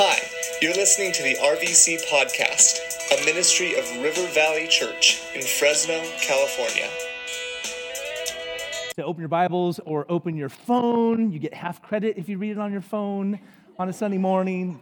Hi, you're listening to the RVC Podcast, a ministry of River Valley Church in Fresno, California. To open your Bibles or open your phone, you get half credit if you read it on your phone on a Sunday morning.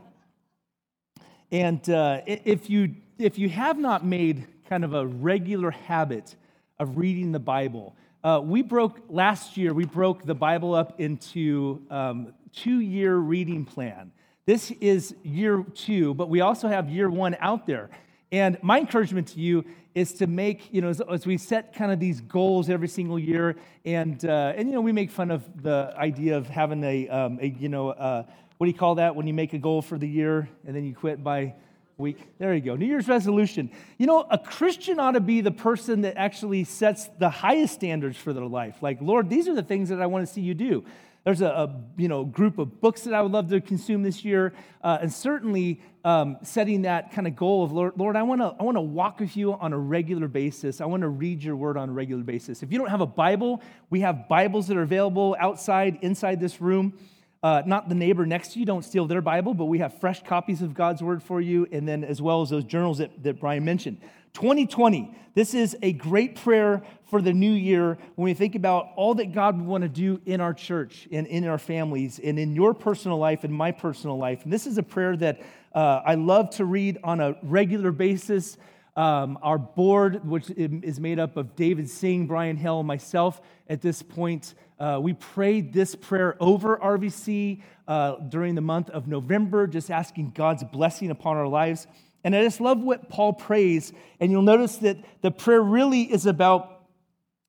And uh, if you if you have not made kind of a regular habit of reading the Bible, uh, we broke last year. We broke the Bible up into um, two year reading plan. This is year two, but we also have year one out there. And my encouragement to you is to make, you know, as, as we set kind of these goals every single year, and, uh, and you know, we make fun of the idea of having a, um, a you know, uh, what do you call that when you make a goal for the year and then you quit by week? There you go. New Year's resolution. You know, a Christian ought to be the person that actually sets the highest standards for their life. Like, Lord, these are the things that I want to see you do. There's a, a, you know, group of books that I would love to consume this year, uh, and certainly um, setting that kind of goal of Lord, Lord I want to I want to walk with you on a regular basis. I want to read your word on a regular basis. If you don't have a Bible, we have Bibles that are available outside, inside this room. Uh, not the neighbor next to you, don't steal their Bible, but we have fresh copies of God's word for you, and then as well as those journals that, that Brian mentioned. 2020, this is a great prayer for the new year when we think about all that God would want to do in our church and in our families and in your personal life and my personal life. And this is a prayer that uh, I love to read on a regular basis. Um, our board, which is made up of David Singh, Brian Hill, myself at this point, uh, we prayed this prayer over RVC uh, during the month of November, just asking God's blessing upon our lives. And I just love what Paul prays. And you'll notice that the prayer really is about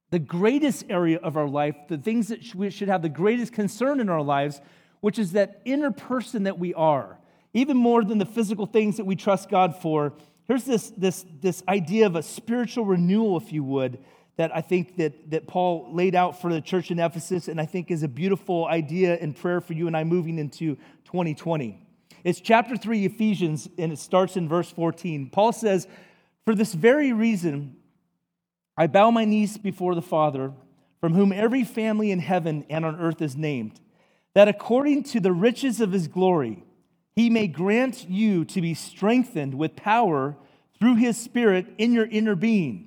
the greatest area of our life, the things that we should have the greatest concern in our lives, which is that inner person that we are, even more than the physical things that we trust God for. Here's this, this, this idea of a spiritual renewal, if you would, that I think that, that Paul laid out for the church in Ephesus, and I think is a beautiful idea and prayer for you and I moving into 2020. It's chapter 3, Ephesians, and it starts in verse 14. Paul says, For this very reason, I bow my knees before the Father, from whom every family in heaven and on earth is named, that according to the riches of his glory, he may grant you to be strengthened with power through his Spirit in your inner being,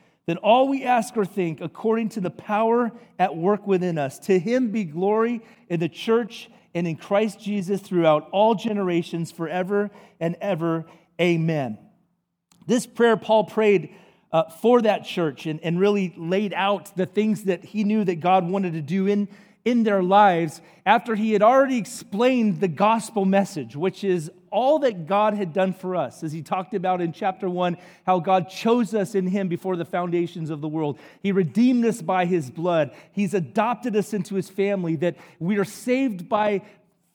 than all we ask or think, according to the power at work within us, to him be glory in the church and in Christ Jesus throughout all generations, forever and ever. Amen. This prayer Paul prayed uh, for that church and, and really laid out the things that he knew that God wanted to do in, in their lives after he had already explained the gospel message, which is all that God had done for us. As he talked about in chapter one, how God chose us in him before the foundations of the world. He redeemed us by his blood. He's adopted us into his family, that we are saved by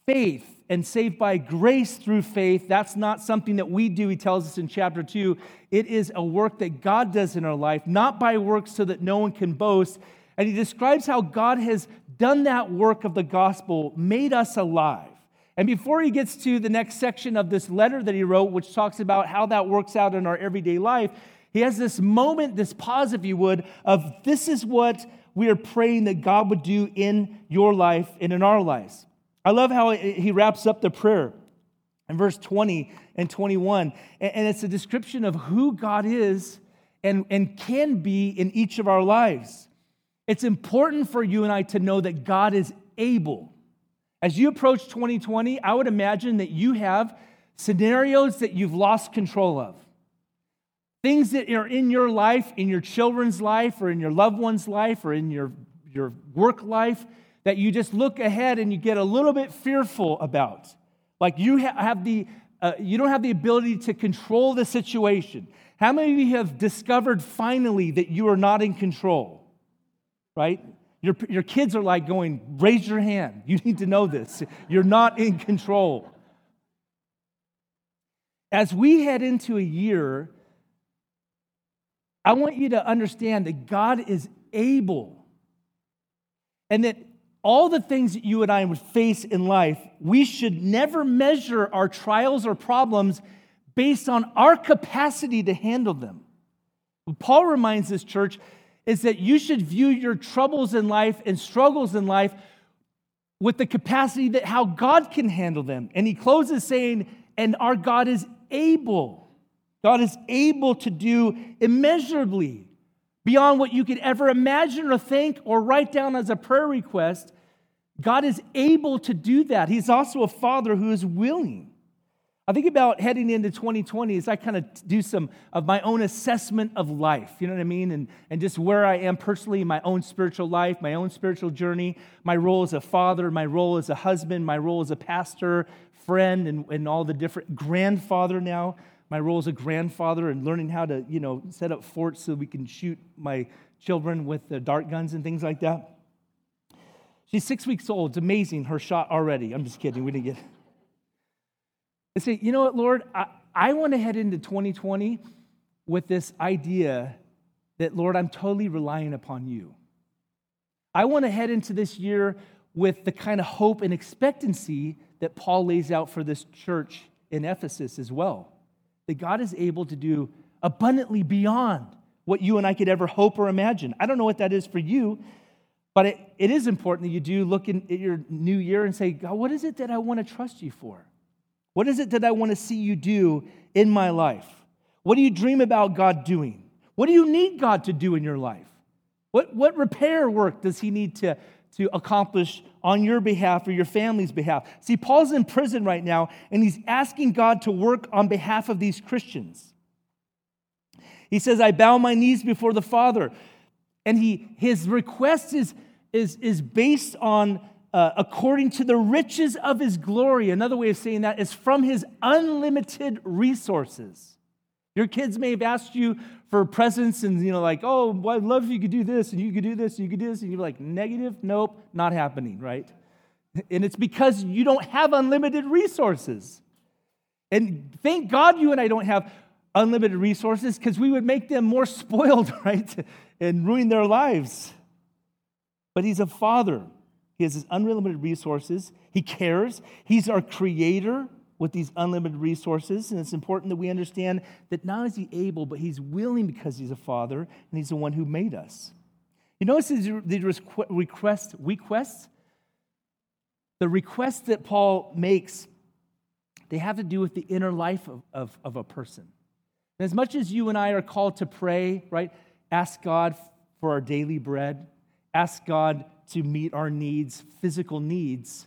faith and saved by grace through faith. That's not something that we do, he tells us in chapter 2. It is a work that God does in our life, not by works so that no one can boast. And he describes how God has done that work of the gospel, made us alive. And before he gets to the next section of this letter that he wrote, which talks about how that works out in our everyday life, he has this moment, this pause, if you would, of this is what we are praying that God would do in your life and in our lives. I love how he wraps up the prayer in verse 20 and 21. And it's a description of who God is and, and can be in each of our lives. It's important for you and I to know that God is able. As you approach 2020, I would imagine that you have scenarios that you've lost control of. Things that are in your life, in your children's life, or in your loved one's life, or in your, your work life that you just look ahead and you get a little bit fearful about. Like you have the, uh, you don't have the ability to control the situation. How many of you have discovered finally that you are not in control? Right? Your, your kids are like going, raise your hand. You need to know this. You're not in control. As we head into a year I want you to understand that God is able and that all the things that you and I would face in life, we should never measure our trials or problems based on our capacity to handle them. Paul reminds this church is that you should view your troubles in life and struggles in life with the capacity that how God can handle them. And he closes saying, and our God is able. God is able to do immeasurably beyond what you could ever imagine or think or write down as a prayer request. God is able to do that. He's also a father who is willing. I think about heading into 2020 as I kind of do some of my own assessment of life, you know what I mean? And, and just where I am personally in my own spiritual life, my own spiritual journey, my role as a father, my role as a husband, my role as a pastor, friend, and, and all the different grandfather now, my role as a grandfather and learning how to, you know, set up forts so we can shoot my children with the dart guns and things like that. She's six weeks old. It's amazing, her shot already. I'm just kidding. We didn't get and say, you know what, Lord, I, I want to head into 2020 with this idea that, Lord, I'm totally relying upon you. I want to head into this year with the kind of hope and expectancy that Paul lays out for this church in Ephesus as well. That God is able to do abundantly beyond what you and I could ever hope or imagine. I don't know what that is for you, but it, it is important that you do look in, at your new year and say, God, what is it that I want to trust you for? What is it that I want to see you do in my life? What do you dream about God doing? What do you need God to do in your life? What, what repair work does He need to, to accomplish on your behalf or your family's behalf? See, Paul's in prison right now, and he's asking God to work on behalf of these Christians. He says, I bow my knees before the Father. And he, his request is, is, is based on uh, according to the riches of his glory. Another way of saying that is from his unlimited resources. Your kids may have asked you for presents and, you know, like, oh, well, I'd love if you could do this and you could do this and you could do this. And you're like, negative? Nope, not happening, right? And it's because you don't have unlimited resources. And thank God you and I don't have unlimited resources because we would make them more spoiled, right? And ruin their lives. But He's a Father he has his unlimited resources. He cares. He's our creator with these unlimited resources. And it's important that we understand that not only is he able, but he's willing because he's a father and he's the one who made us. You notice the request, requests? The requests that Paul makes, they have to do with the inner life of, of, of a person. And as much as you and I are called to pray, right? Ask God for our daily bread. Ask God to meet our needs, physical needs.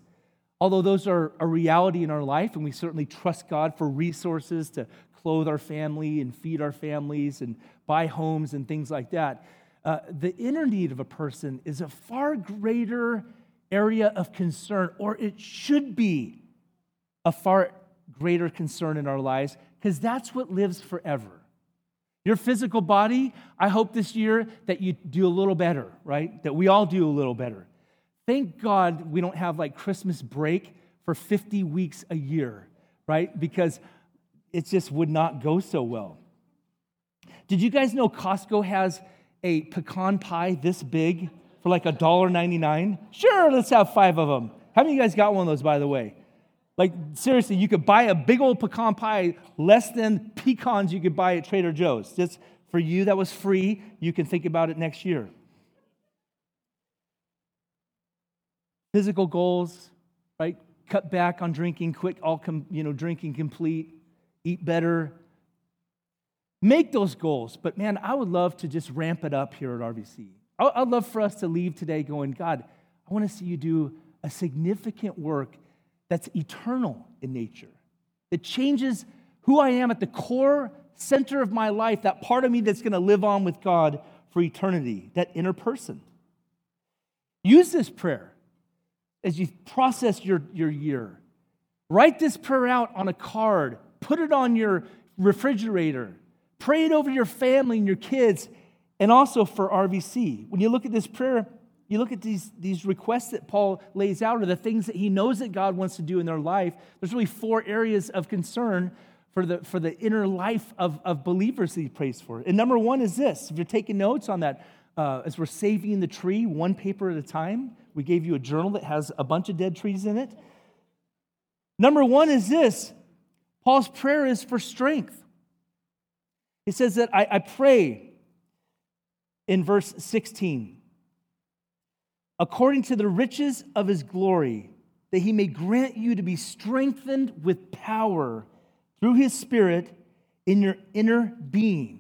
Although those are a reality in our life, and we certainly trust God for resources to clothe our family and feed our families and buy homes and things like that, uh, the inner need of a person is a far greater area of concern, or it should be a far greater concern in our lives, because that's what lives forever. Your physical body, I hope this year that you do a little better, right? That we all do a little better. Thank God we don't have like Christmas break for 50 weeks a year, right? Because it just would not go so well. Did you guys know Costco has a pecan pie this big for like $1.99? Sure, let's have five of them. How many of you guys got one of those, by the way? Like, seriously, you could buy a big old pecan pie less than pecans you could buy at Trader Joe's. Just for you, that was free. You can think about it next year. Physical goals, right? Cut back on drinking, quit all, com- you know, drinking complete, eat better. Make those goals. But man, I would love to just ramp it up here at RVC. I'd love for us to leave today going, God, I want to see you do a significant work that's eternal in nature, that changes who I am at the core center of my life, that part of me that's going to live on with God for eternity, that inner person. Use this prayer as you process your, your year. Write this prayer out on a card, put it on your refrigerator, pray it over your family and your kids, and also for RVC. When you look at this prayer, you look at these, these requests that Paul lays out, or the things that he knows that God wants to do in their life, there's really four areas of concern for the, for the inner life of, of believers that he prays for. And number one is this if you're taking notes on that, uh, as we're saving the tree one paper at a time, we gave you a journal that has a bunch of dead trees in it. Number one is this Paul's prayer is for strength. He says that I, I pray in verse 16, according to the riches of his glory, that he may grant you to be strengthened with power through his Spirit in your inner being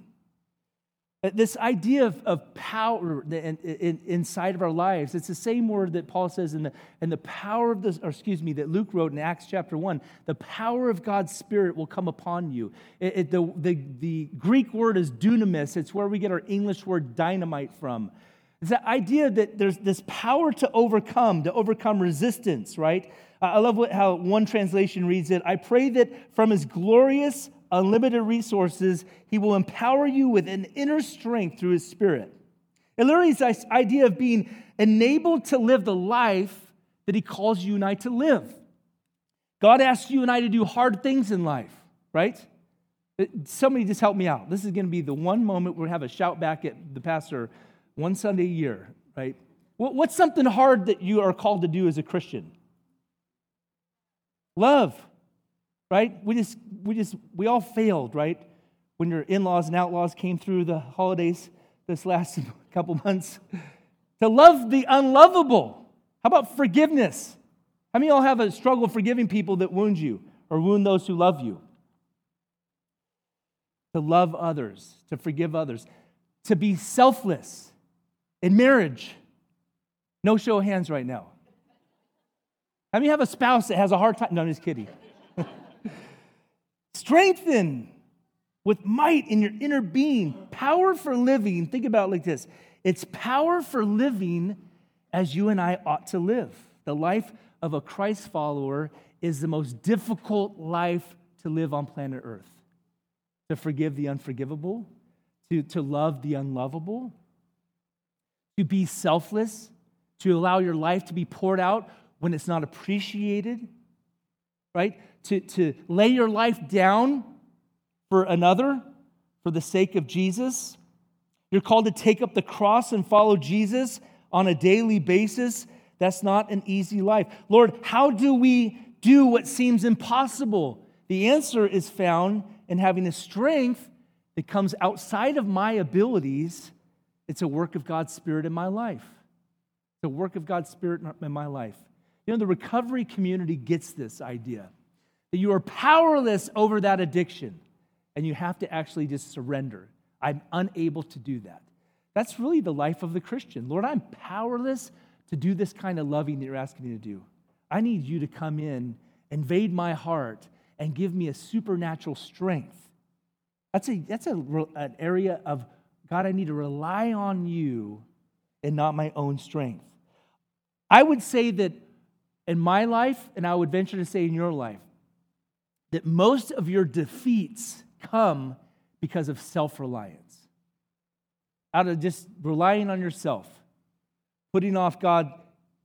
uh, this idea of, of power in, in, inside of our lives, it's the same word that Paul says in the, in the power of the, or excuse me, that Luke wrote in Acts chapter 1. The power of God's Spirit will come upon you. It, it, the, the, the Greek word is dunamis, it's where we get our English word dynamite from. It's the idea that there's this power to overcome, to overcome resistance, right? I love what, how one translation reads it. I pray that from his glorious unlimited resources, He will empower you with an inner strength through His Spirit. It literally is this idea of being enabled to live the life that He calls you and I to live. God asks you and I to do hard things in life, right? Somebody just help me out. This is going to be the one moment we're going to have a shout back at the pastor one Sunday a year, right? What's something hard that you are called to do as a Christian? Love right? We just, we just, we all failed, right? When your in laws and outlaws came through the holidays this last couple months. To love the unlovable. How about forgiveness? How many of y'all have a struggle forgiving people that wound you or wound those who love you? To love others, to forgive others, to be selfless in marriage. No show of hands right now. How many have a spouse that has a hard time? No, I'm just kidding. Strengthen with might in your inner being, power for living. Think about it like this it's power for living as you and I ought to live. The life of a Christ follower is the most difficult life to live on planet Earth. To forgive the unforgivable, to, to love the unlovable, to be selfless, to allow your life to be poured out when it's not appreciated, right? to, to lay your life down for another for the sake of Jesus. You're called to take up the cross and follow Jesus on a daily basis. That's not an easy life. Lord, how do we do what seems impossible? The answer is found in having a strength that comes outside of my abilities. It's a work of God's Spirit in my life. It's a work of God's Spirit in my life. You know, the recovery community gets this idea that you are powerless over that addiction and you have to actually just surrender. I'm unable to do that. That's really the life of the Christian. Lord, I'm powerless to do this kind of loving that you're asking me to do. I need you to come in, invade my heart, and give me a supernatural strength. That's, a, that's a, an area of, God, I need to rely on you and not my own strength. I would say that in my life, and I would venture to say in your life, that most of your defeats come because of self reliance. Out of just relying on yourself, putting off God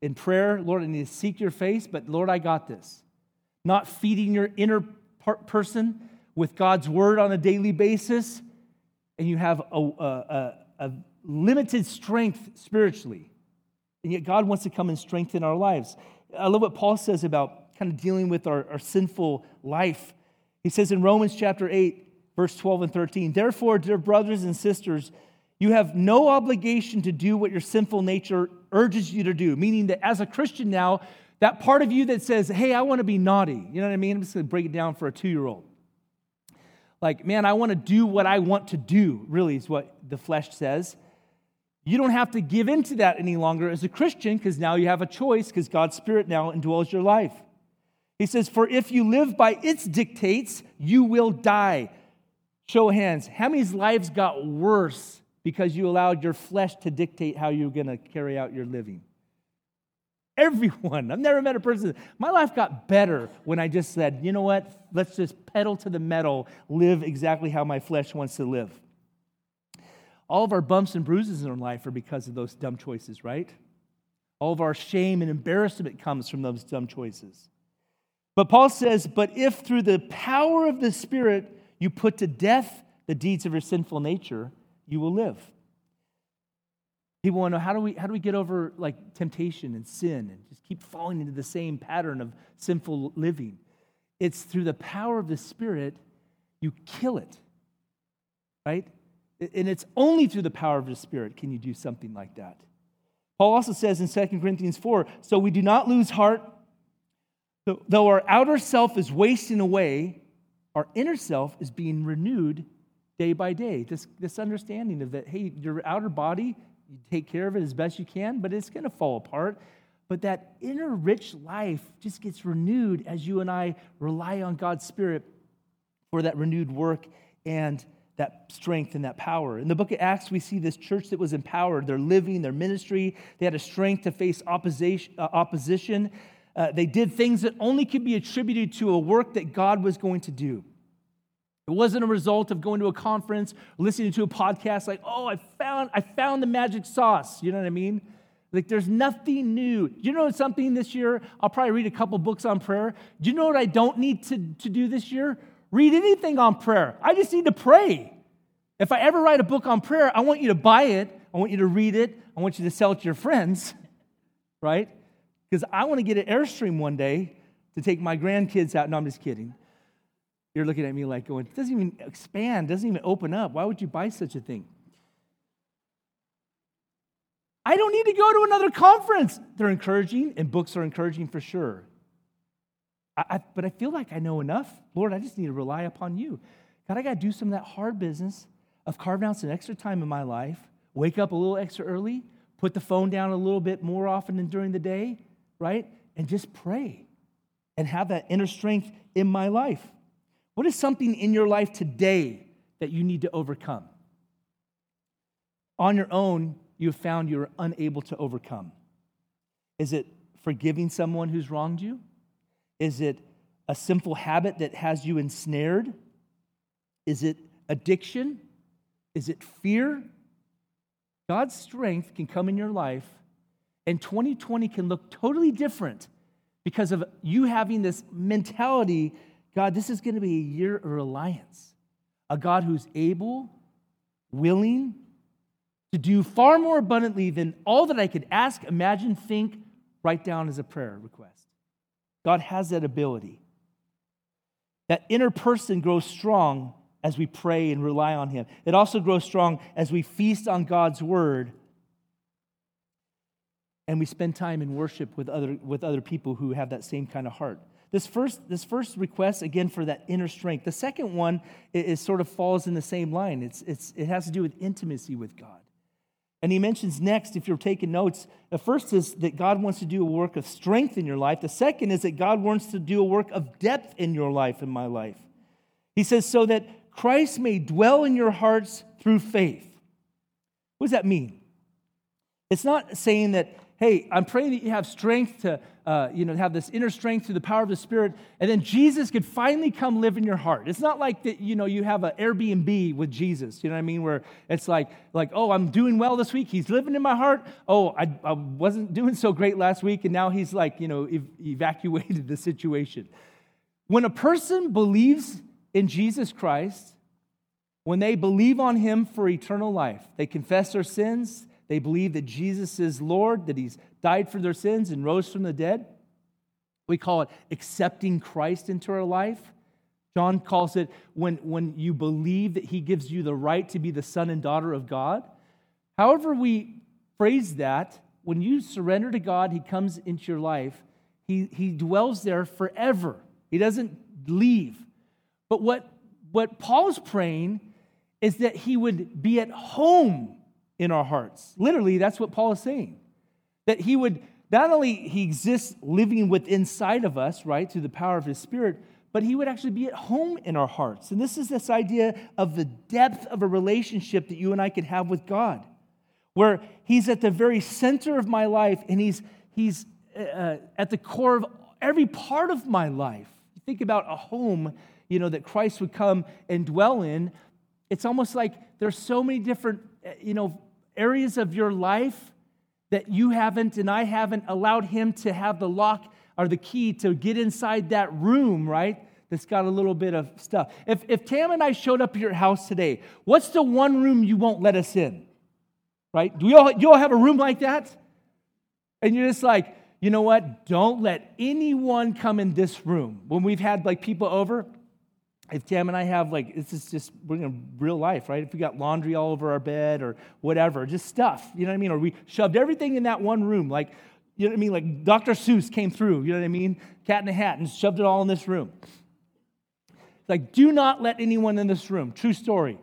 in prayer, Lord, I need to seek your face, but Lord, I got this. Not feeding your inner person with God's word on a daily basis, and you have a, a, a, limited strength spiritually. And yet, God wants to come and strengthen our lives. I love what Paul says about kind of dealing with our, our sinful life. He says in Romans chapter 8, verse 12 and 13, Therefore, dear brothers and sisters, you have no obligation to do what your sinful nature urges you to do. Meaning that as a Christian now, that part of you that says, Hey, I want to be naughty, you know what I mean? I'm just going to break it down for a two year old. Like, man, I want to do what I want to do, really, is what the flesh says. You don't have to give into that any longer as a Christian because now you have a choice because God's Spirit now indwells your life. He says, For if you live by its dictates, you will die. Show hands. How many's lives got worse because you allowed your flesh to dictate how you're going to carry out your living? Everyone. I've never met a person. My life got better when I just said, you know what? Let's just pedal to the metal, live exactly how my flesh wants to live. All of our bumps and bruises in our life are because of those dumb choices, right? All of our shame and embarrassment comes from those dumb choices. But Paul says, But if through the power of the Spirit you put to death the deeds of your sinful nature, you will live. People want to know how do we how do we get over like temptation and sin and just keep falling into the same pattern of sinful living? It's through the power of the Spirit you kill it. Right? And it's only through the power of the Spirit can you do something like that. Paul also says in 2 Corinthians 4 so we do not lose heart. Though our outer self is wasting away, our inner self is being renewed day by day. This, this understanding of that, hey, your outer body, you take care of it as best you can, but it's going to fall apart. But that inner rich life just gets renewed as you and I rely on God's Spirit for that renewed work and that strength and that power. In the book of Acts, we see this church that was empowered. Their living, their ministry, they had a strength to face opposition. Uh, opposition. Uh, they did things that only could be attributed to a work that God was going to do. It wasn't a result of going to a conference, listening to a podcast like, oh, I found, I found the magic sauce. You know what I mean? Like there's nothing new. You know something this year? I'll probably read a couple books on prayer. Do you know what I don't need to, to do this year? Read anything on prayer. I just need to pray. If I ever write a book on prayer, I want you to buy it. I want you to read it. I want you to sell it to your friends, right? Because I want to get an Airstream one day to take my grandkids out. No, I'm just kidding. You're looking at me like going, it doesn't even expand, doesn't even open up. Why would you buy such a thing? I don't need to go to another conference. They're encouraging, and books are encouraging for sure. I, I, but I feel like I know enough. Lord, I just need to rely upon you. God, I got to do some of that hard business of carving out some extra time in my life, wake up a little extra early, put the phone down a little bit more often than during the day, right? And just pray and have that inner strength in my life. What is something in your life today that you need to overcome? On your own, you have found you're unable to overcome. Is it forgiving someone who's wronged you? Is it a sinful habit that has you ensnared? Is it addiction? Is it fear? God's strength can come in your life, and 2020 can look totally different because of you having this mentality God, this is going to be a year of reliance. A God who's able, willing to do far more abundantly than all that I could ask, imagine, think, write down as a prayer request. God has that ability. That inner person grows strong as we pray and rely on Him. It also grows strong as we feast on God's word and we spend time in worship with other, with other people who have that same kind of heart. This first, this first request, again, for that inner strength. The second one is, is sort of falls in the same line. It's, it's, it has to do with intimacy with God. And he mentions next, if you're taking notes, the first is that God wants to do a work of strength in your life. The second is that God wants to do a work of depth in your life, in my life. He says, so that Christ may dwell in your hearts through faith. What does that mean? It's not saying that, hey, I'm praying that you have strength to, uh, you know, have this inner strength through the power of the Spirit, and then Jesus could finally come live in your heart. It's not like that, you know, you have an Airbnb with Jesus, you know what I mean? Where it's like, like, oh, I'm doing well this week. He's living in my heart. Oh, I, I wasn't doing so great last week, and now he's like, you know, ev- evacuated the situation. When a person believes in Jesus Christ, when they believe on him for eternal life, they confess their sins, they believe that Jesus is Lord, that he's died for their sins and rose from the dead. We call it accepting Christ into our life. John calls it when, when you believe that he gives you the right to be the son and daughter of God. However, we phrase that, when you surrender to God, he comes into your life, he, he dwells there forever. He doesn't leave. But what, what Paul's praying is that he would be at home in our hearts. Literally, that's what Paul is saying. That he would not only he exists living within inside of us, right, through the power of his spirit, but he would actually be at home in our hearts. And this is this idea of the depth of a relationship that you and I could have with God, where he's at the very center of my life and he's he's uh, at the core of every part of my life. Think about a home, you know, that Christ would come and dwell in. It's almost like there's so many different, uh, you know, areas of your life that you haven't and I haven't allowed Him to have the lock or the key to get inside that room, right? That's got a little bit of stuff. If, if Tam and I showed up at your house today, what's the one room you won't let us in? Right? Do you all, you all have a room like that? And you're just like, you know what? Don't let anyone come in this room. When we've had like people over, if Tam and I have like this is just real life, right? If we got laundry all over our bed or whatever, just stuff, you know what I mean? Or we shoved everything in that one room, like you know what I mean? Like Dr. Seuss came through, you know what I mean? Cat in a hat and shoved it all in this room. Like, do not let anyone in this room. True story.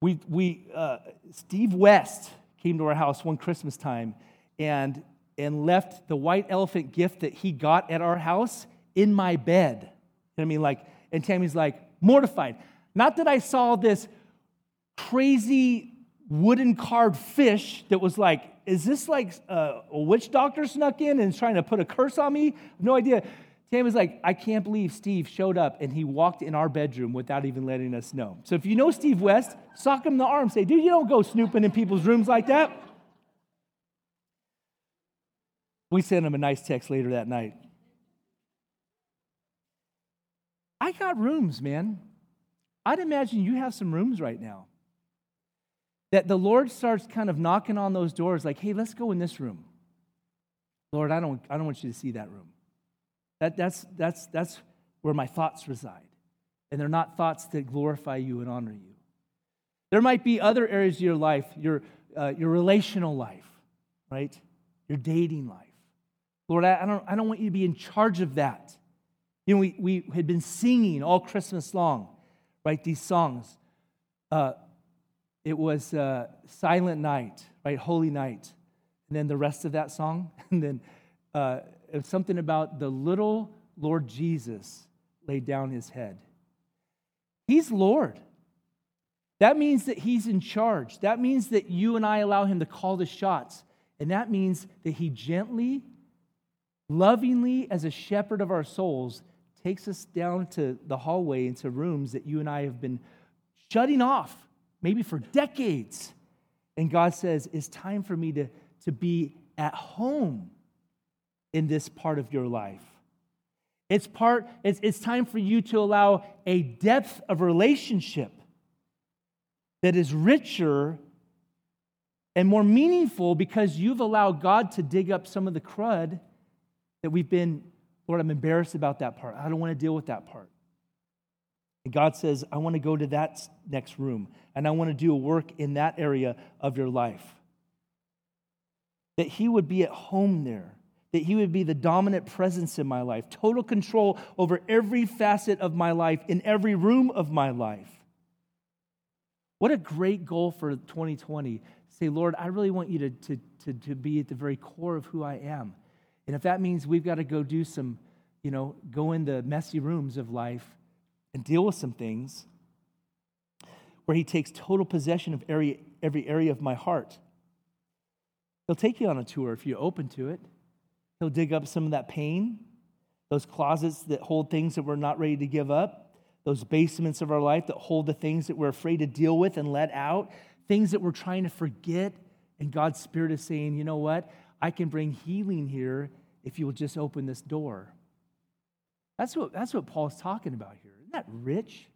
We, we uh, Steve West came to our house one Christmas time and and left the white elephant gift that he got at our house in my bed. You know what I mean? Like and Tammy's like, mortified. Not that I saw this crazy wooden carved fish that was like, is this like a, a witch doctor snuck in and trying to put a curse on me? No idea. Tammy's like, I can't believe Steve showed up and he walked in our bedroom without even letting us know. So if you know Steve West, sock him the arm, say, dude, you don't go snooping in people's rooms like that. We sent him a nice text later that night. I got rooms, man. I'd imagine you have some rooms right now. That the Lord starts kind of knocking on those doors, like, hey, let's go in this room. Lord, I don't, I don't want you to see that room. That, that's, that's, that's where my thoughts reside. And they're not thoughts that glorify you and honor you. There might be other areas of your life, your, uh, your relational life, right? Your dating life. Lord, I, I, don't, I don't want you to be in charge of that. You know, we, we had been singing all Christmas long, right? These songs. Uh, it was uh, Silent Night, right? Holy Night. And then the rest of that song. And then uh, something about the little Lord Jesus laid down his head. He's Lord. That means that he's in charge. That means that you and I allow him to call the shots. And that means that he gently, lovingly, as a shepherd of our souls, takes us down to the hallway into rooms that you and I have been shutting off, maybe for decades. And God says, It's time for me to, to be at home in this part of your life. It's, part, it's, it's time for you to allow a depth of relationship that is richer and more meaningful because you've allowed God to dig up some of the crud that we've been Lord, I'm embarrassed about that part. I don't want to deal with that part. And God says, I want to go to that next room and I want to do a work in that area of your life. That He would be at home there, that He would be the dominant presence in my life, total control over every facet of my life, in every room of my life. What a great goal for 2020. Say, Lord, I really want you to, to, to, to be at the very core of who I am. And if that means we've got to go do some, you know, go in the messy rooms of life and deal with some things where He takes total possession of every, every area of my heart. He'll take you on a tour if you're open to it. He'll dig up some of that pain, those closets that hold things that we're not ready to give up, those basements of our life that hold the things that we're afraid to deal with and let out, things that we're trying to forget. And God's Spirit is saying, you know what? I can bring healing here if you will just open this door. That's what, that's what Paul's talking about here. Isn't that rich?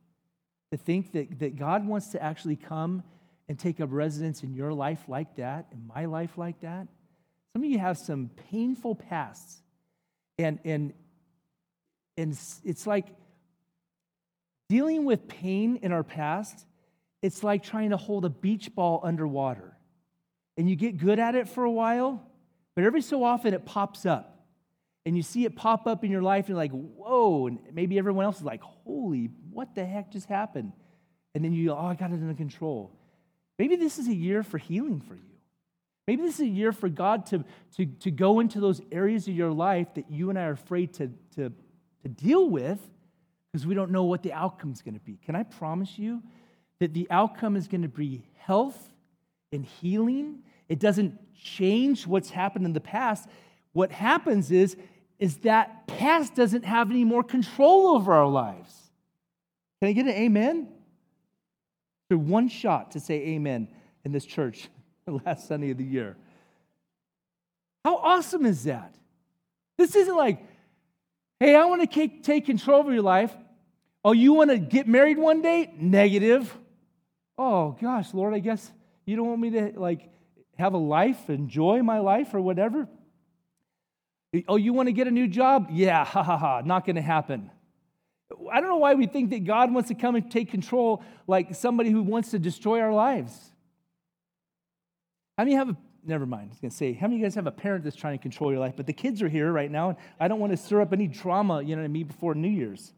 To think that, that God wants to actually come and take up residence in your life like that, in my life like that. Some of you have some painful pasts. And, and, and it's like dealing with pain in our past, it's like trying to hold a beach ball underwater. And you get good at it for a while, but every so often it pops up. And you see it pop up in your life, and you're like, whoa. And maybe everyone else is like, holy, what the heck just happened? And then you go, oh, I got it under control. Maybe this is a year for healing for you. Maybe this is a year for God to, to, to go into those areas of your life that you and I are afraid to, to, to deal with because we don't know what the outcome is going to be. Can I promise you that the outcome is going to be health and healing it doesn't change what's happened in the past. What happens is, is that past doesn't have any more control over our lives. Can I get an amen? There's one shot to say amen in this church the last Sunday of the year. How awesome is that? This isn't like, Hey, I want to take control of your life. Oh, you want to get married one day? Negative. Oh, gosh, Lord, I guess you don't want me to like have a life, enjoy my life or whatever. Oh, you want to get a new job? Yeah, ha ha ha, not going to happen. I don't know why we think that God wants to come and take control like somebody who wants to destroy our lives. How many have a, never mind, I was going to say, how many of you guys have a parent that's trying to control your life? But the kids are here right now, and I don't want to stir up any drama, you know what I mean, before New Year's.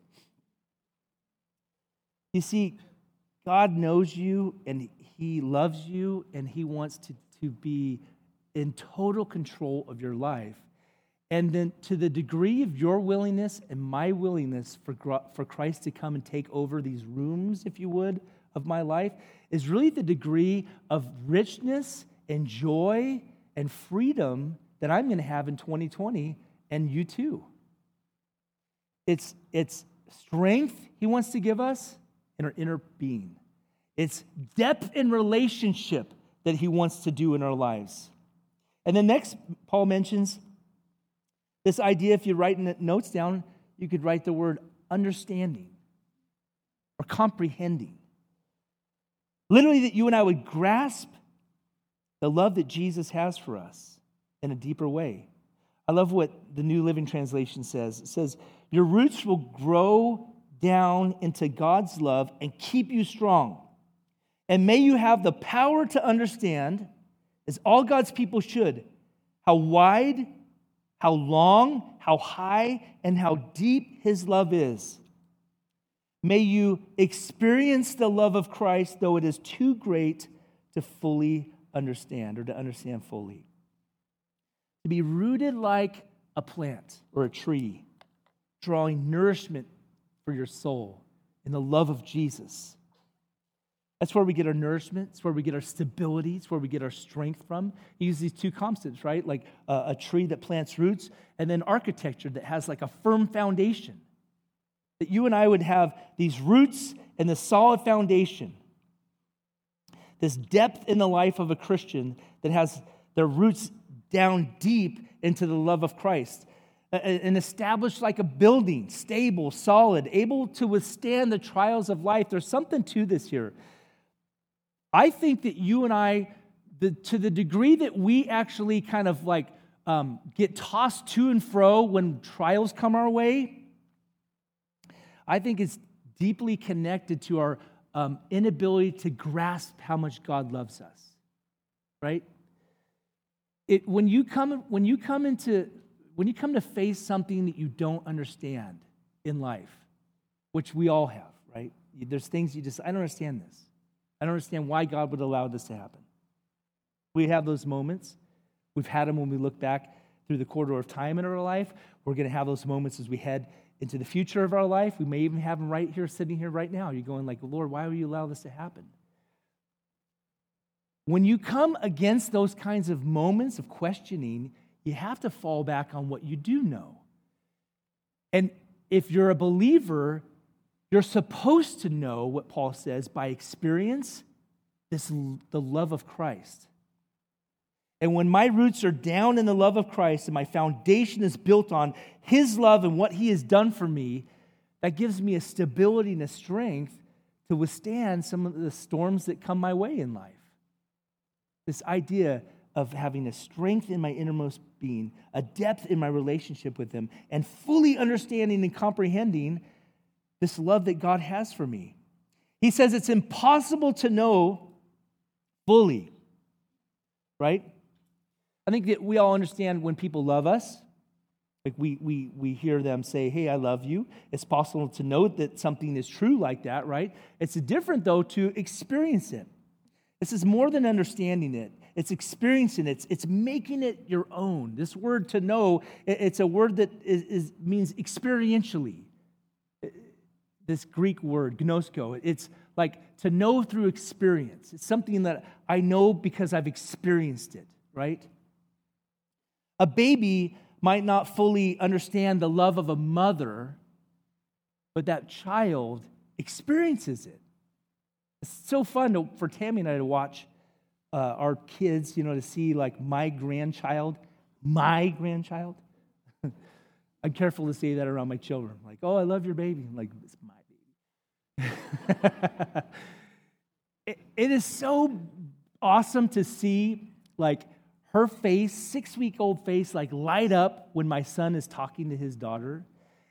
You see, God knows you, and He loves you, and He wants to, to be in total control of your life. And then, to the degree of your willingness and my willingness for, for Christ to come and take over these rooms, if you would, of my life, is really the degree of richness and joy and freedom that I'm going to have in 2020 and you too. It's, it's strength He wants to give us in our inner being, it's depth in relationship that He wants to do in our lives. And then next, Paul mentions this idea, if you write in notes down, you could write the word understanding or comprehending. Literally, that you and I would grasp the love that Jesus has for us in a deeper way. I love what the New Living Translation says. It says, Your roots will grow down into God's love and keep you strong. And may you have the power to understand, as all God's people should, how wide how long, how high, and how deep his love is. May you experience the love of Christ, though it is too great to fully understand or to understand fully. To be rooted like a plant or a tree, drawing nourishment for your soul in the love of Jesus. That's where we get our nourishment. It's where we get our stability. It's where we get our strength from. He uses these two concepts, right? Like a, a tree that plants roots, and then architecture that has like a firm foundation. That you and I would have these roots and the solid foundation. This depth in the life of a Christian that has their roots down deep into the love of Christ. And established like a building, stable, solid, able to withstand the trials of life. There's something to this here. I think that you and I, the, to the degree that we actually kind of like um, get tossed to and fro when trials come our way, I think it's deeply connected to our um, inability to grasp how much God loves us, right? It, when you come when you come into when you come to face something that you don't understand in life, which we all have, right? There's things you just I don't understand this. I don't understand why God would allow this to happen. We have those moments. We've had them when we look back through the corridor of time in our life. We're going to have those moments as we head into the future of our life. We may even have them right here, sitting here right now. You're going like, Lord, why would you allow this to happen? When you come against those kinds of moments of questioning, you have to fall back on what you do know. And if you're a believer, you're supposed to know what Paul says by experience this the love of Christ. And when my roots are down in the love of Christ and my foundation is built on his love and what he has done for me, that gives me a stability and a strength to withstand some of the storms that come my way in life. This idea of having a strength in my innermost being, a depth in my relationship with him, and fully understanding and comprehending this love that God has for me. He says it's impossible to know fully, right? I think that we all understand when people love us. Like we, we, we hear them say, Hey, I love you. It's possible to know that something is true like that, right? It's different, though, to experience it. This is more than understanding it, it's experiencing it, it's, it's making it your own. This word to know, it's a word that is, is means experientially this Greek word, ginosko. It's like to know through experience. It's something that I know because I've experienced it, right? A baby might not fully understand the love of a mother, but that child experiences it. It's so fun to, for Tammy and I to watch uh, our kids, you know, to see like my grandchild, my grandchild. I'm careful to say that around my children. Like, oh, I love your baby. I'm like, it's my. it, it is so awesome to see, like, her face, six week old face, like light up when my son is talking to his daughter.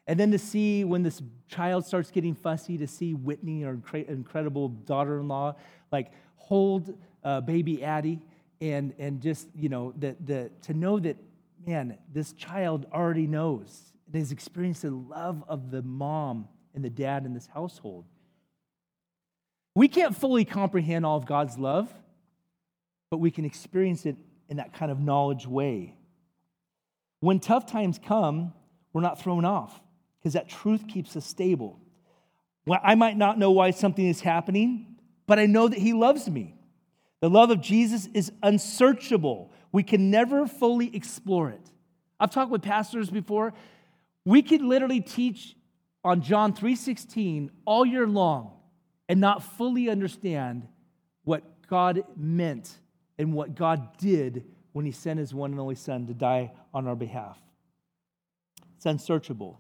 And then to see when this child starts getting fussy, to see Whitney, our incredible daughter in law, like hold uh, baby Addie and, and just, you know, the, the, to know that, man, this child already knows and has experienced the love of the mom and the dad in this household. We can't fully comprehend all of God's love, but we can experience it in that kind of knowledge way. When tough times come, we're not thrown off because that truth keeps us stable. Well, I might not know why something is happening, but I know that He loves me. The love of Jesus is unsearchable. We can never fully explore it. I've talked with pastors before. We could literally teach on John 3:16 all year long and not fully understand what God meant and what God did when he sent his one and only son to die on our behalf. It's unsearchable.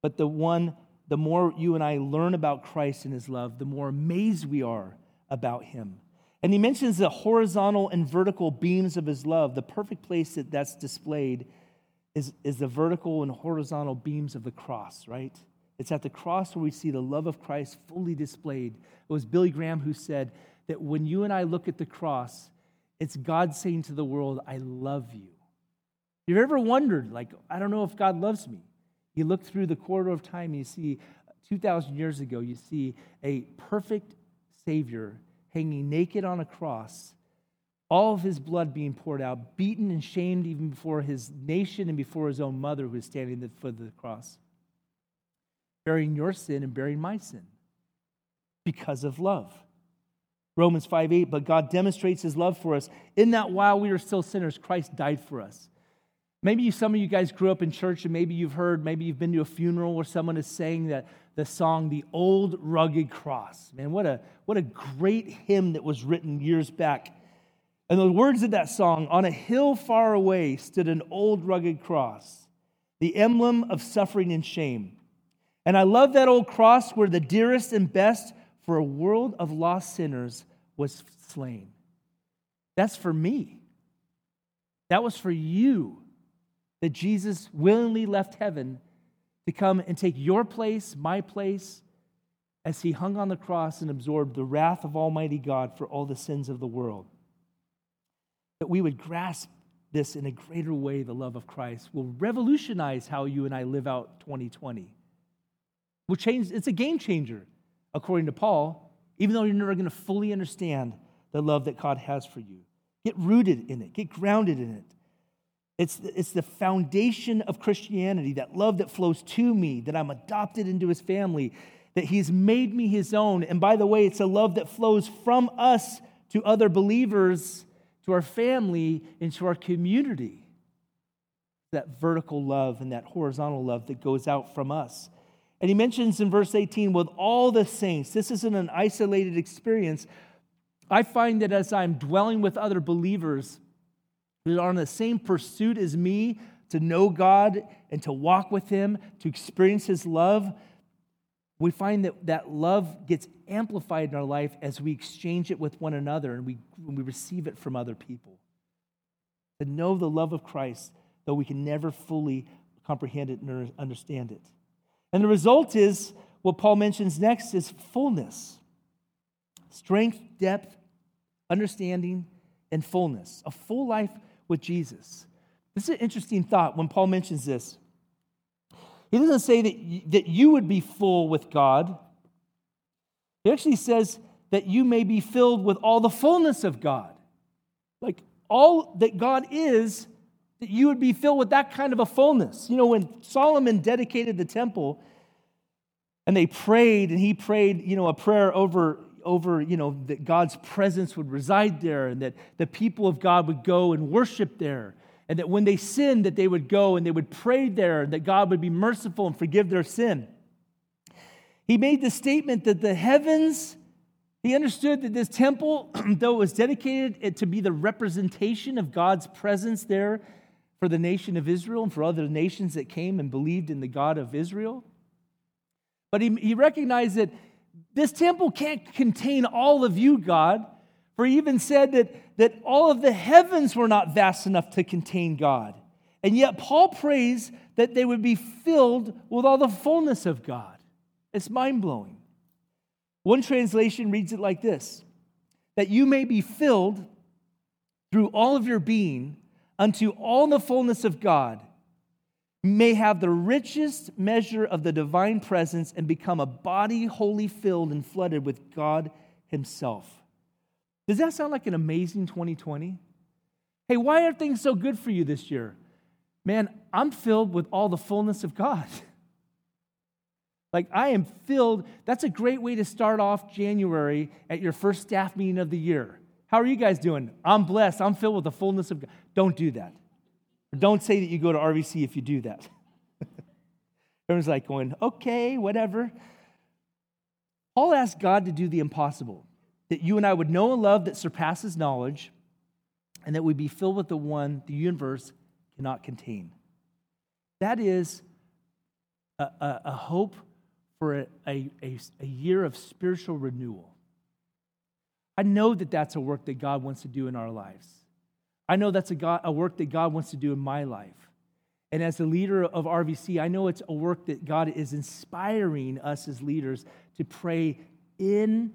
But the one the more you and I learn about Christ and his love, the more amazed we are about him. And he mentions the horizontal and vertical beams of his love. The perfect place that that's displayed is, is the vertical and horizontal beams of the cross, right? It's at the cross where we see the love of Christ fully displayed. It was Billy Graham who said that when you and I look at the cross, it's God saying to the world, I love you. You've ever wondered, like, I don't know if God loves me? You look through the corridor of time and you see 2,000 years ago, you see a perfect Savior hanging naked on a cross, all of his blood being poured out, beaten and shamed even before his nation and before his own mother who was standing at the foot of the cross, bearing your sin and bearing my sin because of love. Romans 5 8, but God demonstrates his love for us in that while we were still sinners, Christ died for us. Maybe some of you guys grew up in church and maybe you've heard, maybe you've been to a funeral where someone is saying that the song, The Old Rugged Cross. Man, what a, what a great hymn that was written years back. And the words of that song On a hill far away stood an old rugged cross, the emblem of suffering and shame. And I love that old cross where the dearest and best for a world of lost sinners was slain. That's for me. That was for you that Jesus willingly left heaven to come and take your place, my place, as he hung on the cross and absorbed the wrath of Almighty God for all the sins of the world. That we would grasp this in a greater way, the love of Christ will revolutionize how you and I live out 2020. Will change, it's a game changer, according to Paul, even though you're never going to fully understand the love that God has for you. Get rooted in it, get grounded in it. It's, it's the foundation of Christianity, that love that flows to me, that I'm adopted into his family, that he's made me his own. And by the way, it's a love that flows from us to other believers, to our family, and to our community. That vertical love and that horizontal love that goes out from us. And he mentions in verse 18, with all the saints, this isn't an isolated experience. I find that as I'm dwelling with other believers, who are on the same pursuit as me to know God and to walk with Him, to experience His love, we find that that love gets amplified in our life as we exchange it with one another and we, we receive it from other people. To know the love of Christ, though we can never fully comprehend it and understand it. And the result is what Paul mentions next is fullness strength, depth, understanding, and fullness. A full life with Jesus. This is an interesting thought when Paul mentions this. He doesn't say that, that you would be full with God. He actually says that you may be filled with all the fullness of God. Like all that God is, that you would be filled with that kind of a fullness. You know, when Solomon dedicated the temple and they prayed, and he prayed, you know, a prayer over over, you know, that God's presence would reside there and that the people of God would go and worship there. And that when they sinned, that they would go and they would pray there that God would be merciful and forgive their sin. He made the statement that the heavens, he understood that this temple, though it was dedicated to be the representation of God's presence there for the nation of Israel and for other nations that came and believed in the God of Israel. But he, he recognized that this temple can't contain all of you, God. For he even said that, that all of the heavens were not vast enough to contain God. And yet, Paul prays that they would be filled with all the fullness of God. It's mind blowing. One translation reads it like this that you may be filled through all of your being unto all the fullness of God, may have the richest measure of the divine presence and become a body wholly filled and flooded with God Himself. Does that sound like an amazing 2020? Hey, why are things so good for you this year? Man, I'm filled with all the fullness of God. Like, I am filled. That's a great way to start off January at your first staff meeting of the year. How are you guys doing? I'm blessed. I'm filled with the fullness of God. Don't do that. Don't say that you go to RVC if you do that. Everyone's like going, okay, whatever. Paul asked God to do the impossible that you and I would know a love that surpasses knowledge, and that we be filled with the one the universe cannot contain. That is a, a, a hope for a, a, a year of spiritual renewal. I know that that's a work that God wants to do in our lives. I know that's a, God, a work that God wants to do in my life. And as a leader of RVC, I know it's a work that God is inspiring us as leaders to pray in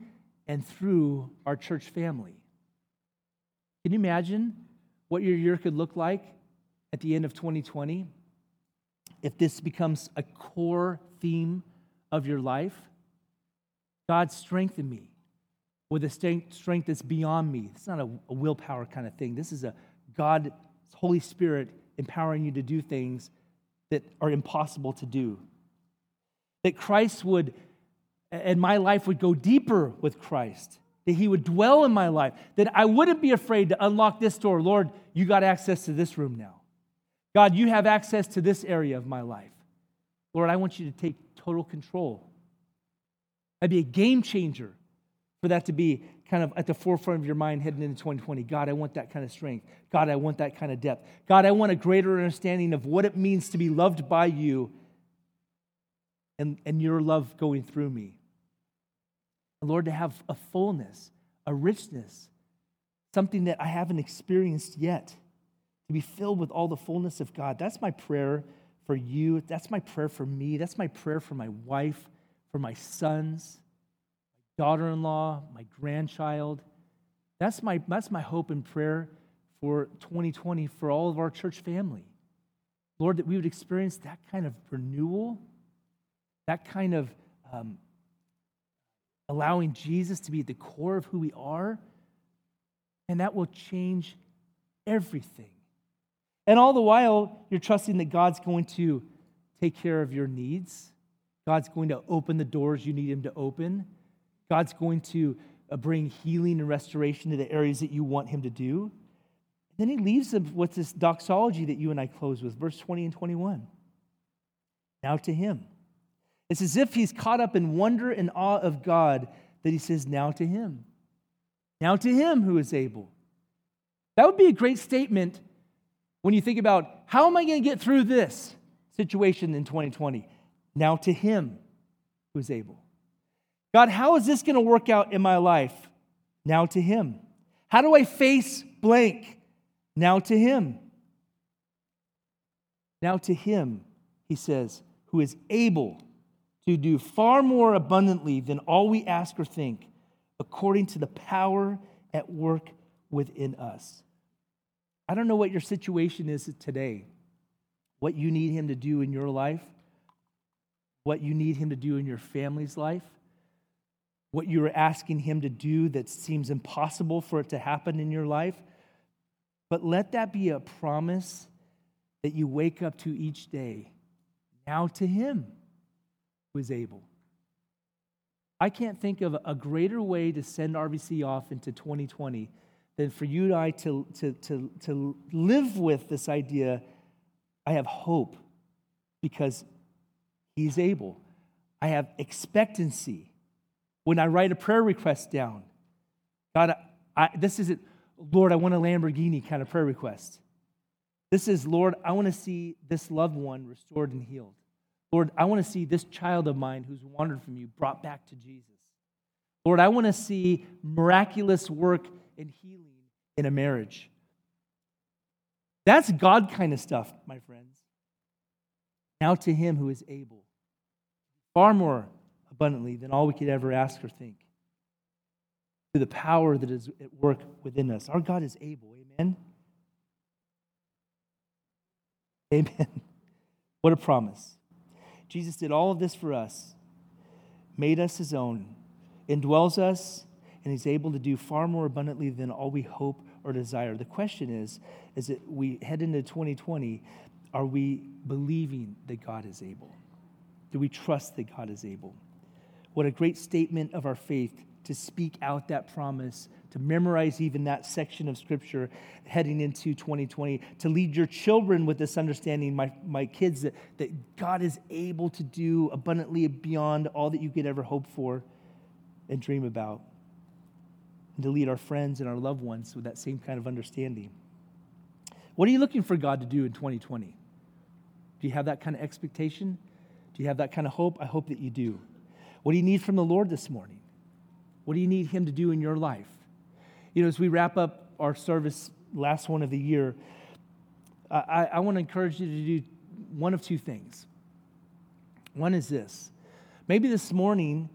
and through our church family. Can you imagine what your year could look like at the end of 2020 if this becomes a core theme of your life? God, strengthen me with a strength that's beyond me. It's not a, a willpower kind of thing. This is a God, Holy Spirit, empowering you to do things that are impossible to do. That Christ would and my life would go deeper with Christ, that He would dwell in my life, that I wouldn't be afraid to unlock this door. Lord, you got access to this room now. God, you have access to this area of my life. Lord, I want you to take total control. I'd be a game changer for that to be kind of at the forefront of your mind heading into 2020. God, I want that kind of strength. God, I want that kind of depth. God, I want a greater understanding of what it means to be loved by you and, and your love going through me. Lord, to have a fullness, a richness, something that I haven't experienced yet, to be filled with all the fullness of God. That's my prayer for you. That's my prayer for me. That's my prayer for my wife, for my sons, my daughter in law, my grandchild. That's my, that's my hope and prayer for 2020 for all of our church family. Lord, that we would experience that kind of renewal, that kind of um, allowing Jesus to be at the core of who we are, and that will change everything. And all the while, you're trusting that God's going to take care of your needs. God's going to open the doors you need Him to open. God's going to uh, bring healing and restoration to the areas that you want Him to do. then He leaves them with this doxology that you and I close with, verse 20 and 21. Now to Him it's as if he's caught up in wonder and awe of God that he says, Now to him. Now to him who is able. That would be a great statement when you think about how am I going to get through this situation in 2020? Now to him who is able. God, how is this going to work out in my life? Now to him. How do I face blank? Now to him. Now to him, he says, who is able to do far more abundantly than all we ask or think, according to the power at work within us. I don't know what your situation is today, what you need Him to do in your life, what you need Him to do in your family's life, what you're asking Him to do that seems impossible for it to happen in your life. But let that be a promise that you wake up to each day now to Him was able. I can't think of a greater way to send RVC off into 2020 than for you and I to, to, to, to live with this idea I have hope because He's able. I have expectancy. When I write a prayer request down, God, I, this isn't, Lord, I want a Lamborghini kind of prayer request. This is, Lord, I want to see this loved one restored and healed. Lord, I want to see this child of mine who's wandered from you brought back to Jesus. Lord, I want to see miraculous work and healing in a marriage. That's God kind of stuff, my friends. Now to him who is able, far more abundantly than all we could ever ask or think, through the power that is at work within us. Our God is able. Amen. Amen. What a promise. Jesus did all of this for us, made us his own, indwells us, and he's able to do far more abundantly than all we hope or desire. The question is, as we head into 2020, are we believing that God is able? Do we trust that God is able? What a great statement of our faith to speak out that promise, to memorize even that section of scripture heading into 2020, to lead your children with this understanding, my, my kids, that, that God is able to do abundantly beyond all that you could ever hope for and dream about. And to lead our friends and our loved ones with that same kind of understanding. What are you looking for God to do in 2020? Do you have that kind of expectation? Do you have that kind of hope? I hope that you do. What do you need from the Lord this morning? What do you need Him to do in your life? You know, as we wrap up our service, last one of the year, I, I want to encourage you to do one of two things. One is this maybe this morning,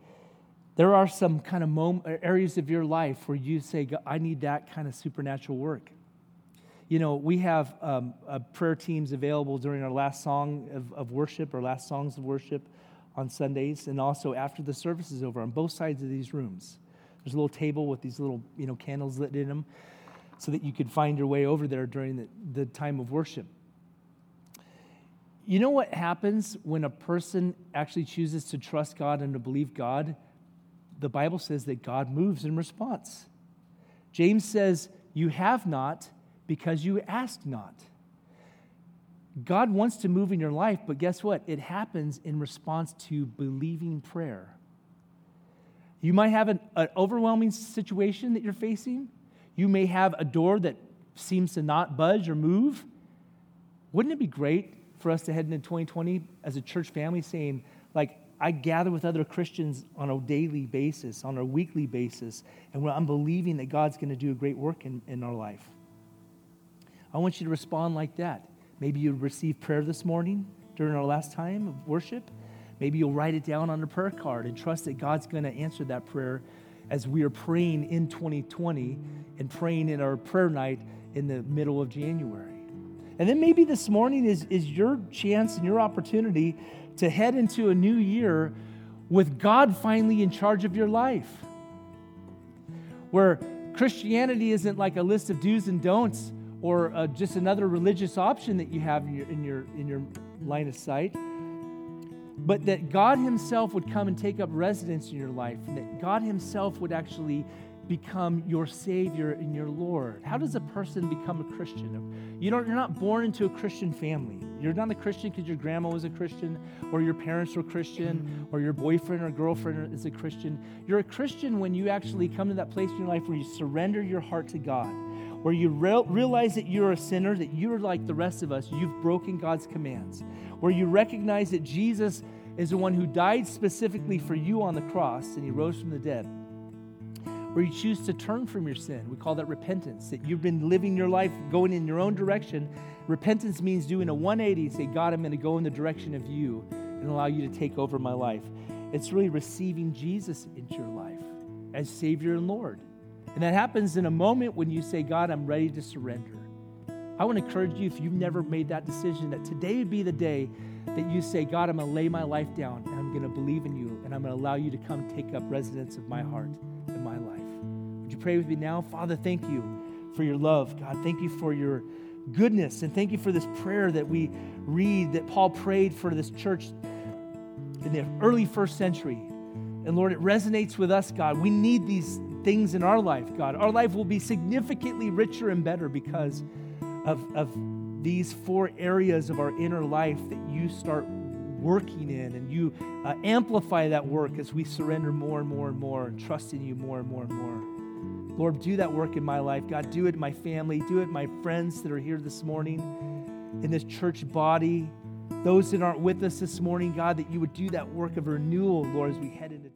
there are some kind of areas of your life where you say, I need that kind of supernatural work. You know, we have um, uh, prayer teams available during our last song of, of worship, or last songs of worship on Sundays, and also after the service is over on both sides of these rooms. There's a little table with these little, you know, candles lit in them so that you could find your way over there during the, the time of worship. You know what happens when a person actually chooses to trust God and to believe God? The Bible says that God moves in response. James says, You have not because you ask not. God wants to move in your life, but guess what? It happens in response to believing prayer. You might have an, an, overwhelming situation that you're facing. You may have a door that seems to not budge or move. Wouldn't it be great for us to head into 2020 as a church family saying, like, I gather with other Christians on a daily basis, on a weekly basis, and I'm believing that God's going to do a great work in, in our life. I want you to respond like that. Maybe you received prayer this morning during our last time of worship. Maybe you'll write it down on a prayer card and trust that God's going to answer that prayer as we are praying in 2020 and praying in our prayer night in the middle of January. And then maybe this morning is, is your chance and your opportunity to head into a new year with God finally in charge of your life. Where Christianity isn't like a list of do's and don'ts or uh, just another religious option that you have in your, in, your, in your line of sight but that God Himself would come and take up residence in your life, that God Himself would actually become your Savior and your Lord. How does a person become a Christian? You don't, you're not born into a Christian family. You're not a Christian because your grandma was a Christian, or your parents were Christian, or your boyfriend or girlfriend is a Christian. You're a Christian when you actually come to that place in your life where you surrender your heart to God, where you re- realize that you're a sinner, that you're like the rest of us, you've broken God's commands, where you recognize that Jesus is the one who died specifically for you on the cross and he rose from the dead. Where you choose to turn from your sin. We call that repentance, that you've been living your life going in your own direction. Repentance means doing a 180, say, God, I'm going to go in the direction of you and allow you to take over my life. It's really receiving Jesus into your life as Savior and Lord. And that happens in a moment when you say, God, I'm ready to surrender. I want to encourage you, if you've never made that decision, that today would be the day that you say, God, I'm going to lay my life down and I'm going to believe in you and I'm going to allow you to come take up residence of my heart and my life. Would you pray with me now? Father, thank you for your love. God, thank you for your goodness and thank you for this prayer that we read that Paul prayed for this church in the early first century. And Lord, it resonates with us, God. We need these things in our life, God. Our life will be significantly richer and better because of, of these four areas of our inner life that you start working in and you uh, amplify that work as we surrender more and more and more and trust in you more and more and more. Lord, do that work in my life. God, do it in my family. Do it in my friends that are here this morning. in this church body. Those that aren't with us this morning, God, that you would do that work of renewal, Lord, as we head into